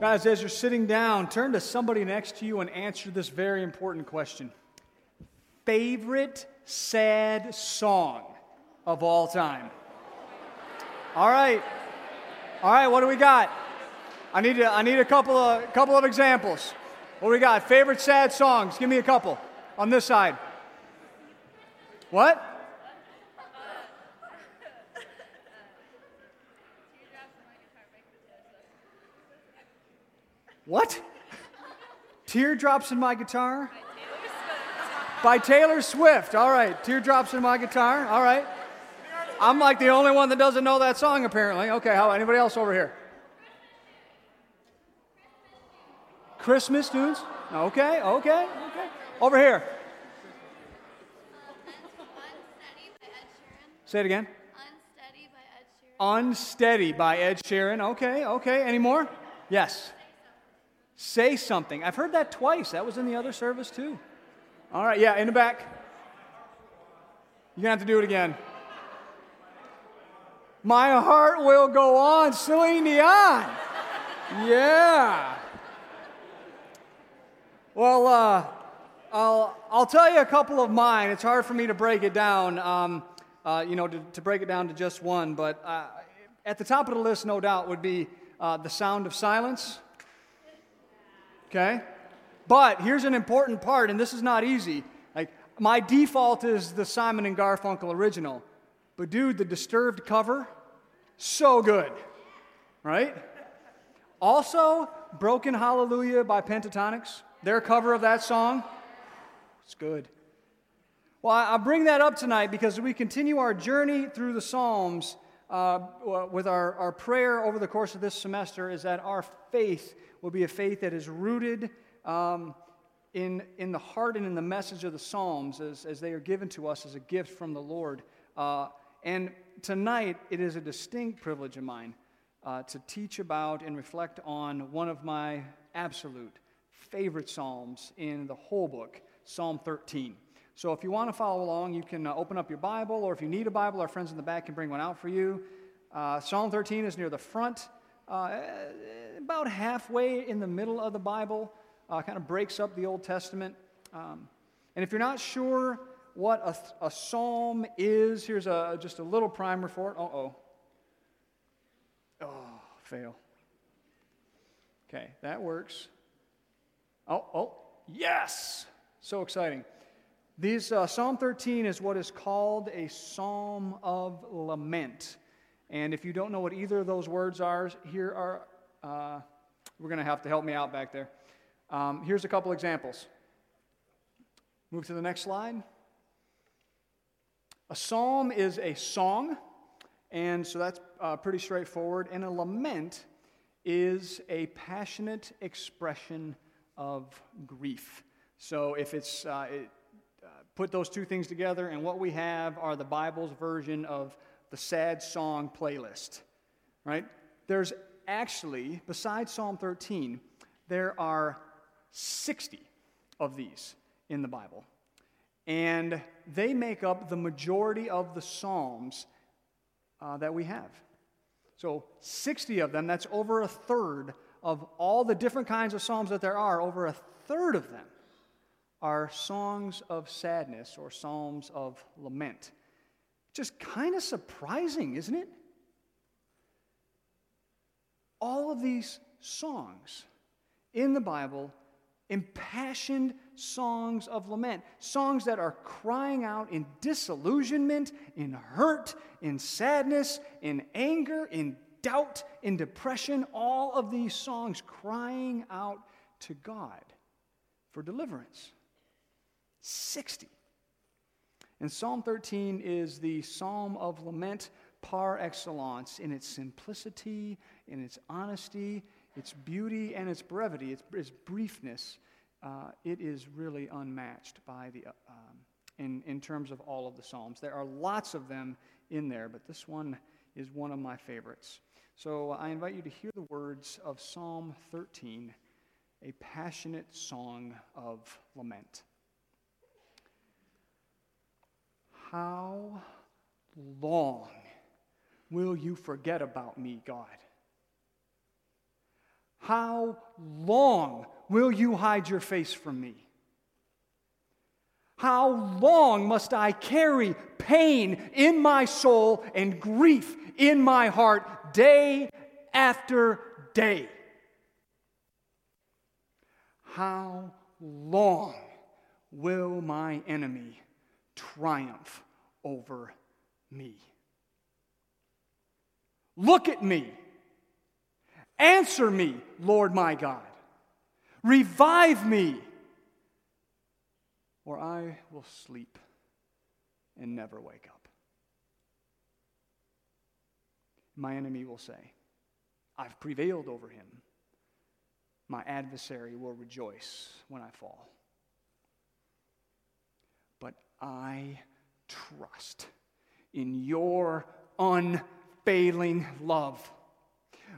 Guys, as you're sitting down, turn to somebody next to you and answer this very important question Favorite sad song of all time? All right. All right, what do we got? I need, a, I need a couple of, couple of examples. What do we got? Favorite sad songs? Give me a couple on this side. What? What? Teardrops in my guitar? By Taylor Swift. All right. Teardrops in my guitar. All right. I'm like the only one that doesn't know that song, apparently. Okay, how anybody else over here? Christmas tunes? Okay, okay, okay. Over here. Say it again. Unsteady by Ed Sheeran. Unsteady by Ed Sheeran. Okay, okay. Any more? Yes. Say something. I've heard that twice. That was in the other service too. All right, yeah, in the back. You're going to have to do it again. My heart will go on, Celine Dion. Yeah. Well, uh, I'll, I'll tell you a couple of mine. It's hard for me to break it down, um, uh, you know, to, to, break it down to just one. But uh, at the top of the list, no doubt, would be uh, The Sound of Silence. Okay? But here's an important part, and this is not easy. Like, my default is the Simon and Garfunkel original. But dude, the disturbed cover, so good. Right? Also, Broken Hallelujah by Pentatonix, their cover of that song, it's good. Well, I bring that up tonight because we continue our journey through the Psalms uh, with our, our prayer over the course of this semester is that our faith will be a faith that is rooted um, in, in the heart and in the message of the Psalms as, as they are given to us as a gift from the Lord. Uh, and tonight, it is a distinct privilege of mine uh, to teach about and reflect on one of my absolute favorite Psalms in the whole book, Psalm 13. So if you want to follow along, you can uh, open up your Bible, or if you need a Bible, our friends in the back can bring one out for you. Uh, Psalm 13 is near the front, uh, about halfway in the middle of the Bible, uh, kind of breaks up the Old Testament. Um, and if you're not sure what a, a psalm is, here's a, just a little primer for it. Uh oh. Oh, fail. Okay, that works. Oh, oh, yes! So exciting. These, uh, psalm 13 is what is called a psalm of lament. And if you don't know what either of those words are, here are, uh, we're going to have to help me out back there. Um, here's a couple examples. Move to the next slide. A psalm is a song, and so that's uh, pretty straightforward. And a lament is a passionate expression of grief. So if it's, uh, it, put those two things together, and what we have are the Bible's version of the sad song playlist, right? There's actually, besides Psalm 13, there are 60 of these in the Bible. And they make up the majority of the Psalms uh, that we have. So, 60 of them, that's over a third of all the different kinds of Psalms that there are, over a third of them are songs of sadness or Psalms of lament. Just kind of surprising, isn't it? All of these songs in the Bible, impassioned songs of lament, songs that are crying out in disillusionment, in hurt, in sadness, in anger, in doubt, in depression, all of these songs crying out to God for deliverance. 60. And Psalm 13 is the psalm of lament par excellence in its simplicity, in its honesty, its beauty, and its brevity, its, its briefness. Uh, it is really unmatched by the, uh, um, in, in terms of all of the Psalms. There are lots of them in there, but this one is one of my favorites. So I invite you to hear the words of Psalm 13, a passionate song of lament. How long will you forget about me, God? How long will you hide your face from me? How long must I carry pain in my soul and grief in my heart day after day? How long will my enemy triumph over me? Look at me. Answer me, Lord my God. Revive me, or I will sleep and never wake up. My enemy will say, I've prevailed over him. My adversary will rejoice when I fall. I trust in your unfailing love.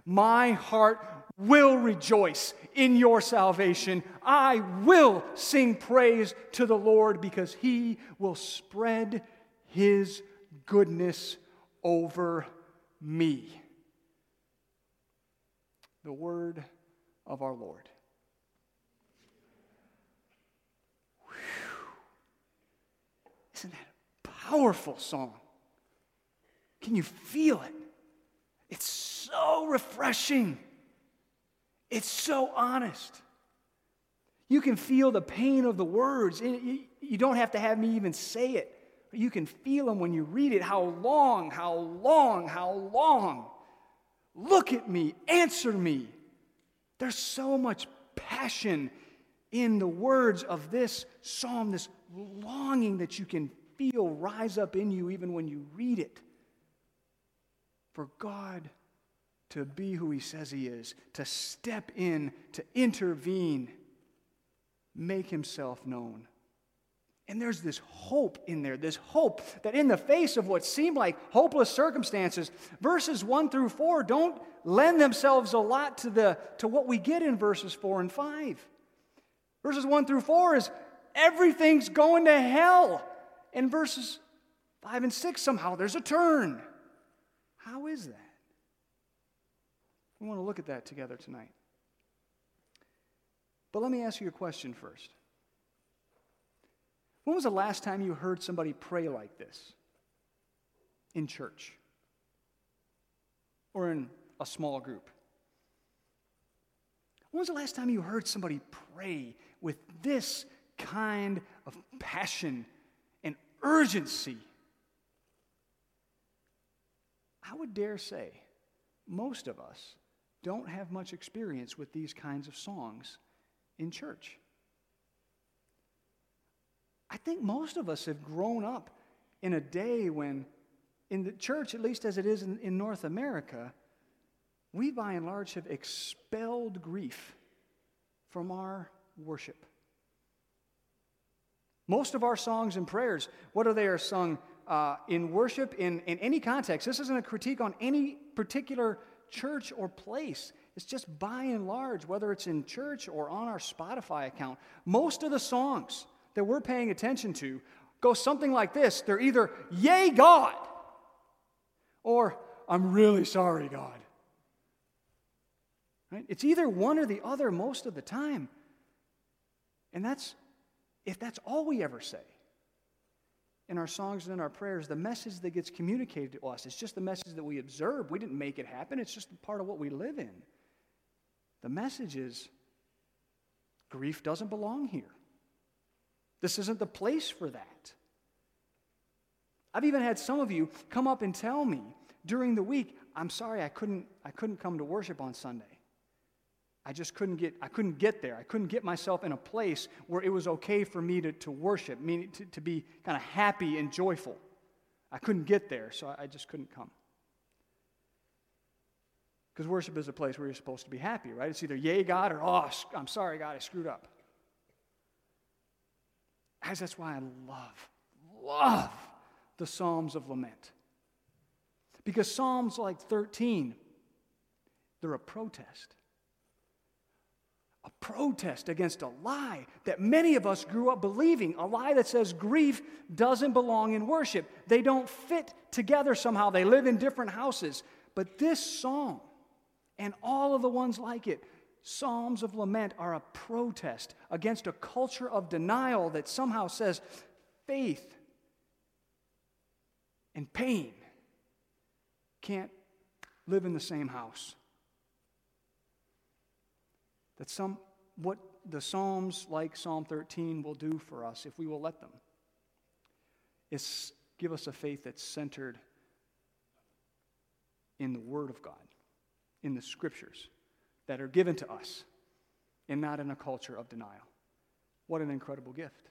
My heart will rejoice in your salvation. I will sing praise to the Lord because he will spread his goodness over me. The word of our Lord. Whew. Isn't that a powerful song? Can you feel it? It's so refreshing. It's so honest. You can feel the pain of the words. You don't have to have me even say it. You can feel them when you read it. How long, how long, how long. Look at me, answer me. There's so much passion in the words of this psalm, this longing that you can feel rise up in you even when you read it. For God to be who He says He is, to step in, to intervene, make Himself known. And there's this hope in there, this hope that in the face of what seemed like hopeless circumstances, verses 1 through 4 don't lend themselves a lot to, the, to what we get in verses 4 and 5. Verses 1 through 4 is everything's going to hell. In verses 5 and 6, somehow there's a turn. How is that? We want to look at that together tonight. But let me ask you a question first. When was the last time you heard somebody pray like this? In church or in a small group? When was the last time you heard somebody pray with this kind of passion urgency? I would dare say most of us don't have much experience with these kinds of songs in church. I think most of us have grown up in a day when, in the church, at least as it is in, in North America, we by and large have expelled grief from our worship. Most of our songs and prayers, whether they are sung uh, in worship in, in any context, this isn't a critique on any particular church or place. It's just by and large, whether it's in church or on our Spotify account, most of the songs that we're paying attention to go something like this. They're either, Yay, God, or I'm really sorry, God. Right? It's either one or the other most of the time. And that's, if that's all we ever say in our songs and in our prayers, the message that gets communicated to us, it's just the message that we observe. We didn't make it happen, it's just part of what we live in. The message is grief doesn't belong here. This isn't the place for that. I've even had some of you come up and tell me during the week, I'm sorry I couldn't, I couldn't come to worship on Sunday. I just couldn't get, I couldn't get there. I couldn't get myself in a place where it was okay for me to, to worship, meaning to, to be kind of happy and joyful. I couldn't get there, so I just couldn't come. Because worship is a place where you're supposed to be happy, right? It's either yay, God, or oh, I'm sorry, God, I screwed up. Guys, that's why I love, love the Psalms of Lament. Because Psalms like 13, they're a protest. A protest against a lie that many of us grew up believing, a lie that says grief doesn't belong in worship. They don't fit together somehow, they live in different houses. But this psalm and all of the ones like it Psalms of lament are a protest against a culture of denial that somehow says faith and pain can't live in the same house. That some what the Psalms like Psalm 13 will do for us if we will let them is give us a faith that's centered in the Word of God, in the Scriptures that are given to us, and not in a culture of denial. What an incredible gift.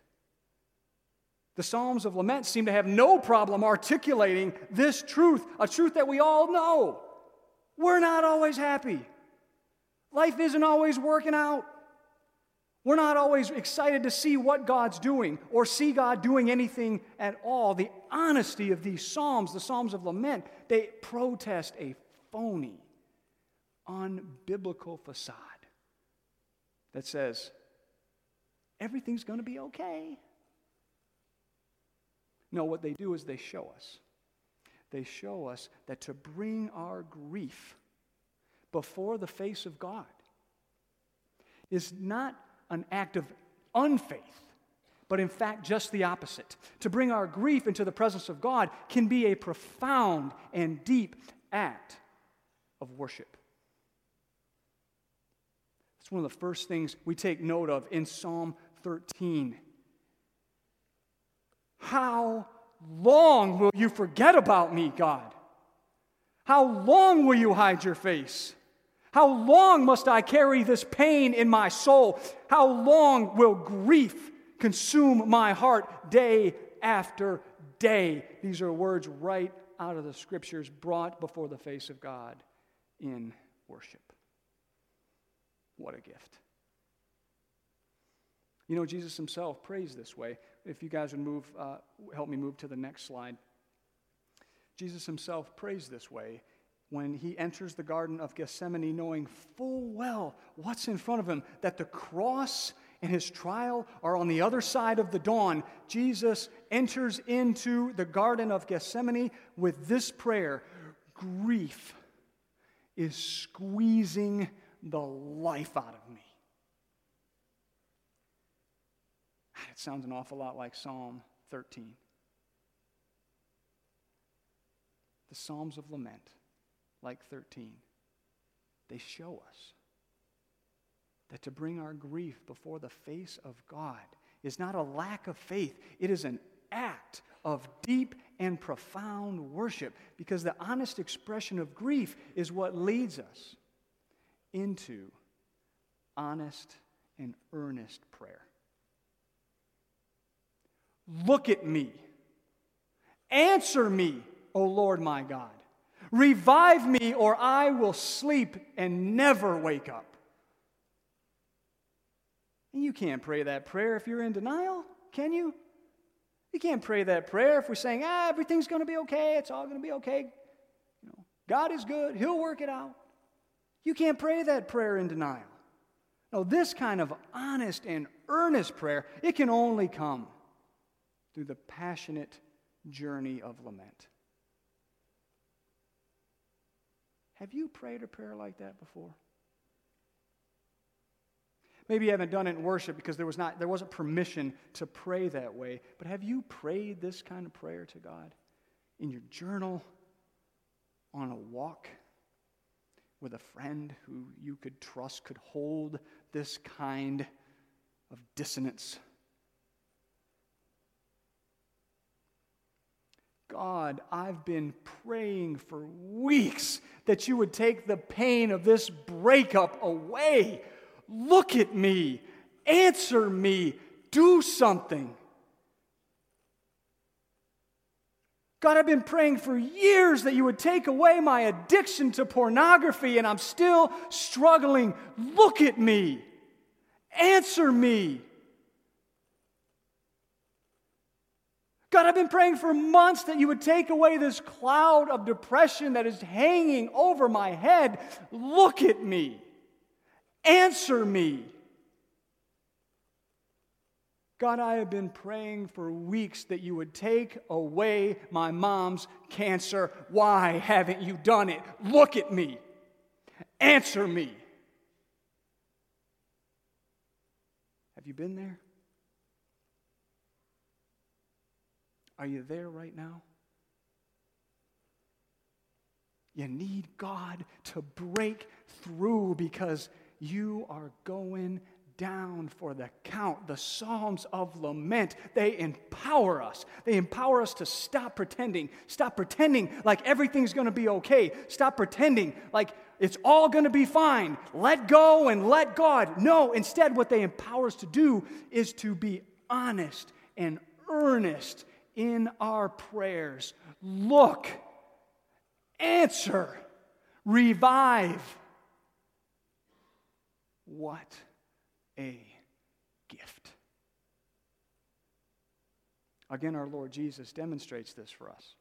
The Psalms of Lament seem to have no problem articulating this truth, a truth that we all know. We're not always happy. Life isn't always working out. We're not always excited to see what God's doing or see God doing anything at all. The honesty of these Psalms, the Psalms of Lament, they protest a phony, unbiblical facade that says everything's going to be okay. No, what they do is they show us. They show us that to bring our grief before the face of God is not an act of unfaith, but in fact, just the opposite. To bring our grief into the presence of God can be a profound and deep act of worship. It's one of the first things we take note of in Psalm 13. How long will you forget about me, God? How long will you hide your face? How long must I carry this pain in my soul? How long will grief consume my heart day after day? These are words right out of the scriptures brought before the face of God in worship. What a gift. You know, Jesus himself prays this way. If you guys would move, uh, help me move to the next slide. Jesus himself prays this way when he enters the Garden of Gethsemane, knowing full well what's in front of him, that the cross and his trial are on the other side of the dawn, Jesus enters into the Garden of Gethsemane with this prayer Grief is squeezing the life out of me. Ah, it sounds an awful lot like Psalm 13. The Psalms of Lament like 13. They show us that to bring our grief before the face of God is not a lack of faith, it is an act of deep and profound worship because the honest expression of grief is what leads us into honest and earnest prayer. Look at me. Answer me, O Lord my God. Revive me, or I will sleep and never wake up. And you can't pray that prayer if you're in denial, can you? You can't pray that prayer if we're saying, ah, everything's going to be okay, it's all going to be okay. You know, God is good, He'll work it out. You can't pray that prayer in denial. No, this kind of honest and earnest prayer, it can only come through the passionate journey of lament. Have you prayed a prayer like that before? Maybe you haven't done it in worship because there, was not, there wasn't permission to pray that way. But have you prayed this kind of prayer to God in your journal, on a walk with a friend who you could trust could hold this kind of dissonance? God, I've been praying for weeks that you would take the pain of this breakup away. Look at me. Answer me. Do something. God, I've been praying for years that you would take away my addiction to pornography, and I'm still struggling. Look at me. Answer me. God, I've been praying for months that you would take away this cloud of depression that is hanging over my head. Look at me. Answer me. God, I have been praying for weeks that you would take away my mom's cancer. Why haven't you done it? Look at me. Answer me. Have you been there? Are you there right now? You need God to break through because you are going down for the count. The Psalms of Lament, they empower us. They empower us to stop pretending. Stop pretending like everything's going to be okay. Stop pretending like it's all going to be fine. Let go and let God. No, instead, what they empower us to do is to be honest and earnest in our prayers. Look, answer, revive. What a gift. Again, our Lord Jesus demonstrates this for us.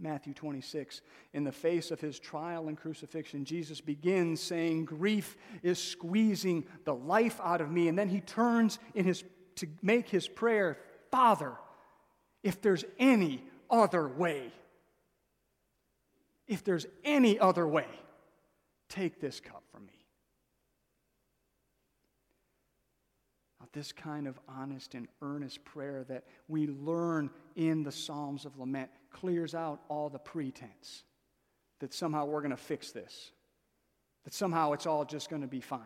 Matthew 26, in the face of his trial and crucifixion, Jesus begins saying, Grief is squeezing the life out of me. And then he turns in his, to make his prayer, Father, if there's any other way, if there's any other way, take this cup from me. this kind of honest and earnest prayer that we learn in the Psalms of Lament clears out all the pretense that somehow we're going to fix this, that somehow it's all just going to be fine,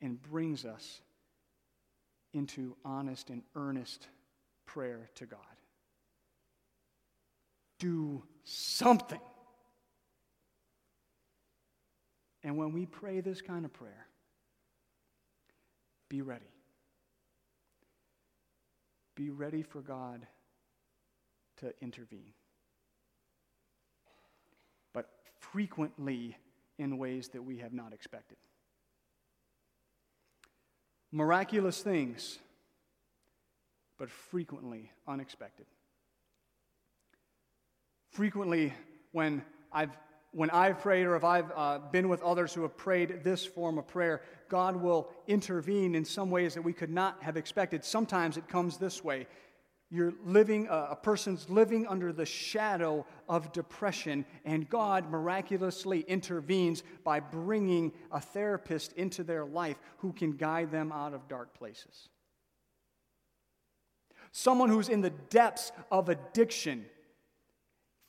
and brings us into honest and earnest prayer to God. Do something. And when we pray this kind of prayer, be ready. Be ready for God to intervene. But frequently in ways that we have not expected. Miraculous things, but frequently unexpected. Frequently, when I've when I've prayed or if I've uh, been with others who have prayed this form of prayer, God will intervene in some ways that we could not have expected. Sometimes it comes this way you're living, a person's living under the shadow of depression, and God miraculously intervenes by bringing a therapist into their life who can guide them out of dark places. Someone who's in the depths of addiction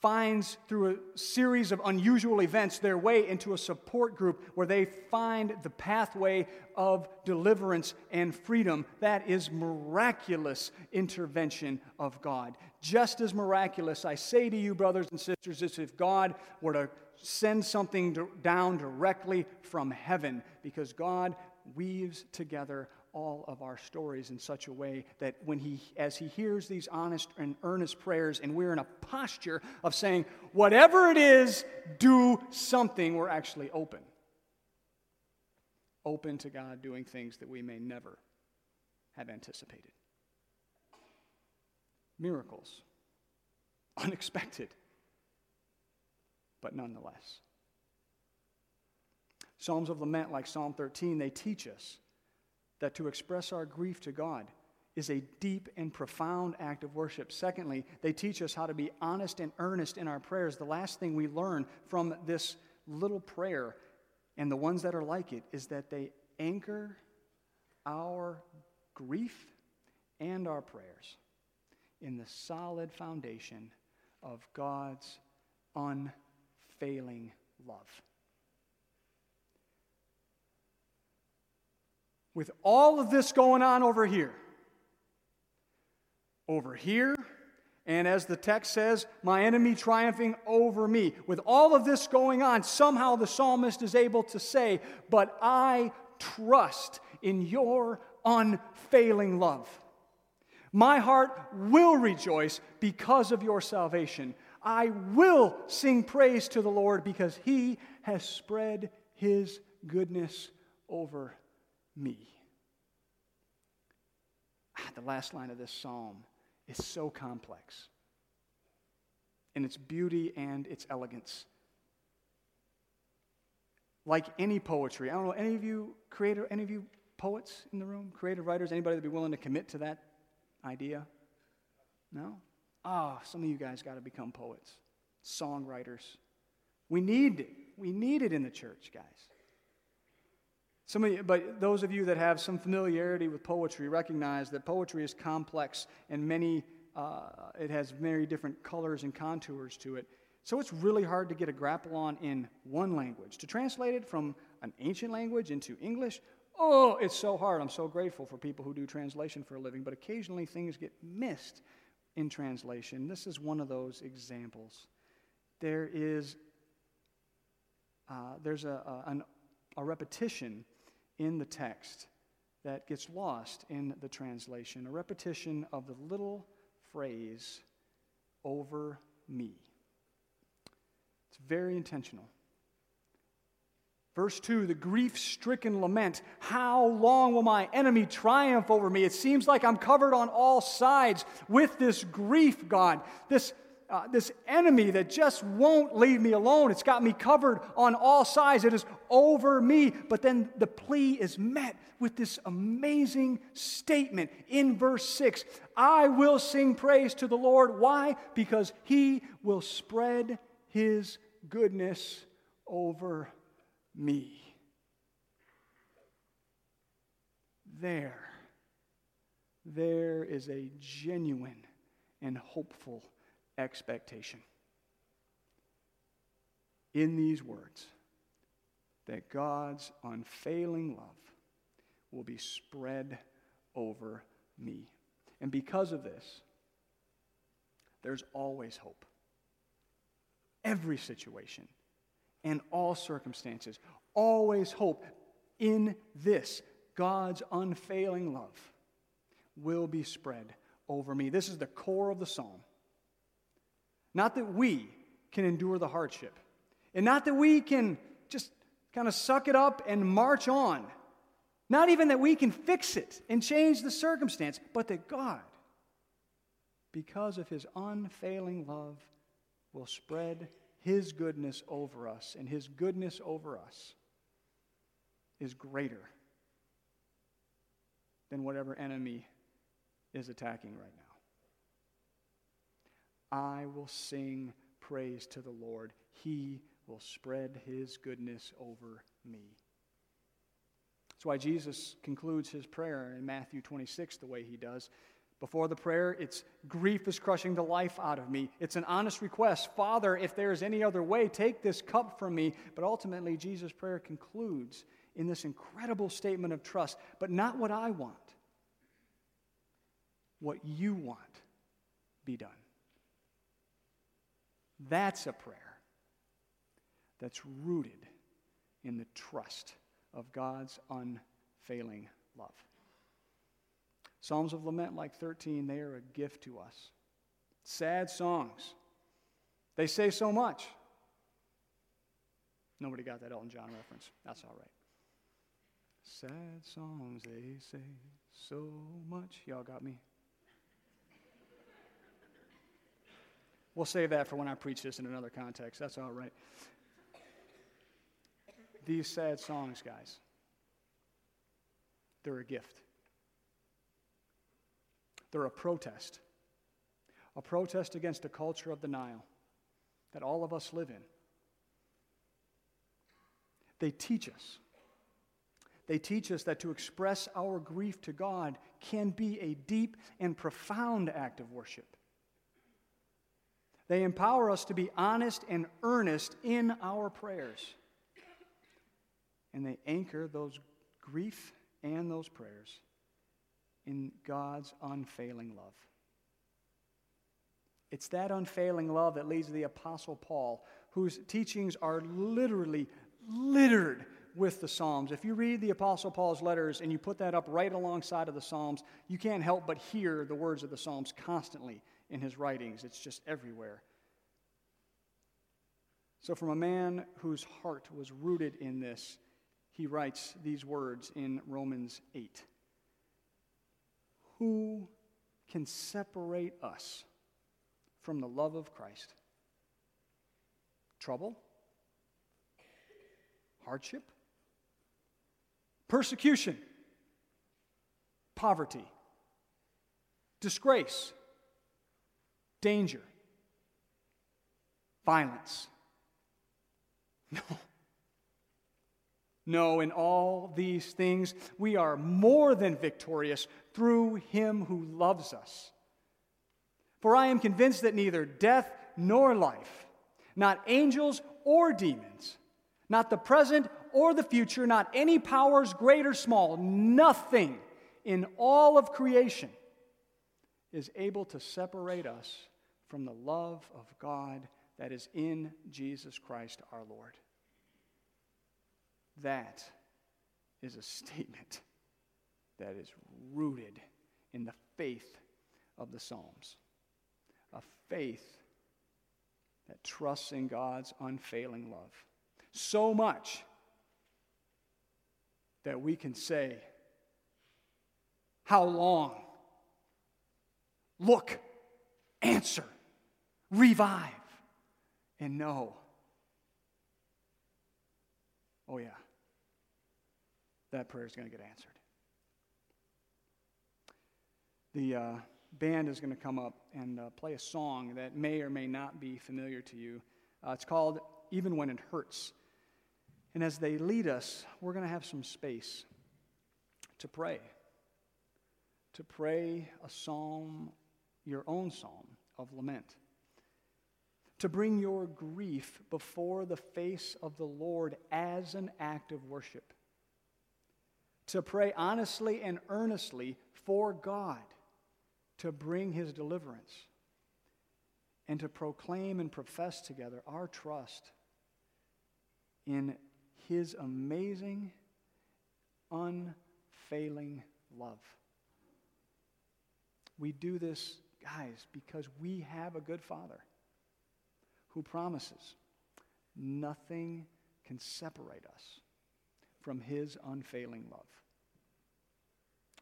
finds through a series of unusual events their way into a support group where they find the pathway of deliverance and freedom. That is miraculous intervention of God. Just as miraculous, I say to you, brothers and sisters, is if God were to send something down directly from heaven, because God weaves together all of our stories in such a way that when he as he hears these honest and earnest prayers and we're in a posture of saying whatever it is do something we're actually open. Open to God doing things that we may never have anticipated. Miracles. Unexpected. But nonetheless. Psalms of lament like Psalm 13 they teach us that to express our grief to God is a deep and profound act of worship. Secondly, they teach us how to be honest and earnest in our prayers. The last thing we learn from this little prayer and the ones that are like it is that they anchor our grief and our prayers in the solid foundation of God's unfailing love. With all of this going on over here, over here, and as the text says, my enemy triumphing over me. With all of this going on, somehow the psalmist is able to say, But I trust in your unfailing love. My heart will rejoice because of your salvation. I will sing praise to the Lord because he has spread his goodness over me. Ah, the last line of this psalm is so complex in its beauty and its elegance. Like any poetry, I don't know, any of you creator, any of you poets in the room, creative writers, anybody that'd be willing to commit to that idea? No? Ah, oh, some of you guys got to become poets, songwriters. We need it. We need it in the church, guys. Some of you, but those of you that have some familiarity with poetry recognize that poetry is complex and many, uh, it has very different colors and contours to it. So it's really hard to get a grapple on in one language. To translate it from an ancient language into English, oh, it's so hard. I'm so grateful for people who do translation for a living, but occasionally things get missed in translation. This is one of those examples. There is uh, there's a, a, an, a repetition in the text that gets lost in the translation, a repetition of the little phrase, over me. It's very intentional. Verse 2, the grief stricken lament. How long will my enemy triumph over me? It seems like I'm covered on all sides with this grief, God. This uh, this enemy that just won't leave me alone. It's got me covered on all sides. It is over me. But then the plea is met with this amazing statement in verse 6 I will sing praise to the Lord. Why? Because he will spread his goodness over me. There, there is a genuine and hopeful expectation in these words that God's unfailing love will be spread over me. And because of this, there's always hope. Every situation and all circumstances, always hope in this God's unfailing love will be spread over me. This is the core of the psalm. Not that we can endure the hardship, and not that we can just kind of suck it up and march on. Not even that we can fix it and change the circumstance, but that God, because of his unfailing love, will spread his goodness over us, and his goodness over us is greater than whatever enemy is attacking right now. I will sing praise to the Lord. He will spread his goodness over me. That's why Jesus concludes his prayer in Matthew 26 the way he does. Before the prayer, it's grief is crushing the life out of me. It's an honest request Father, if there is any other way, take this cup from me. But ultimately, Jesus' prayer concludes in this incredible statement of trust, but not what I want, what you want be done. That's a prayer that's rooted in the trust of God's unfailing love. Psalms of Lament, like 13, they are a gift to us. Sad songs. They say so much. Nobody got that Elton John reference. That's all right. Sad songs, they say so much. Y'all got me? We'll save that for when I preach this in another context. That's all right. These sad songs, guys, they're a gift. They're a protest. A protest against a culture of denial that all of us live in. They teach us. They teach us that to express our grief to God can be a deep and profound act of worship. They empower us to be honest and earnest in our prayers. And they anchor those grief and those prayers in God's unfailing love. It's that unfailing love that leads the Apostle Paul, whose teachings are literally littered with the Psalms. If you read the Apostle Paul's letters and you put that up right alongside of the Psalms, you can't help but hear the words of the Psalms constantly in his writings. It's just everywhere. So, from a man whose heart was rooted in this, he writes these words in Romans 8 Who can separate us from the love of Christ? Trouble? Hardship? Persecution? Poverty? Disgrace? Danger, violence. No. No, in all these things, we are more than victorious through him who loves us. For I am convinced that neither death nor life, not angels or demons, not the present or the future, not any powers, great or small, nothing in all of creation is able to separate us from the love of God that is in Jesus Christ our Lord. That is a statement that is rooted in the faith of the Psalms. A faith that trusts in God's unfailing love. So much that we can say, How long? Look, answer, revive, and know. Oh, yeah that prayer is going to get answered. The uh, band is going to come up and uh, play a song that may or may not be familiar to you. Uh, it's called Even When It Hurts. And as they lead us, we're going to have some space to pray. To pray a psalm, your own psalm of lament. To bring your grief before the face of the Lord as an act of worship to pray honestly and earnestly for God to bring his deliverance and to proclaim and profess together our trust in his amazing, unfailing love. We do this, guys, because we have a good Father who promises nothing can separate us from his unfailing love.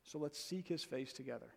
So let's seek his face together.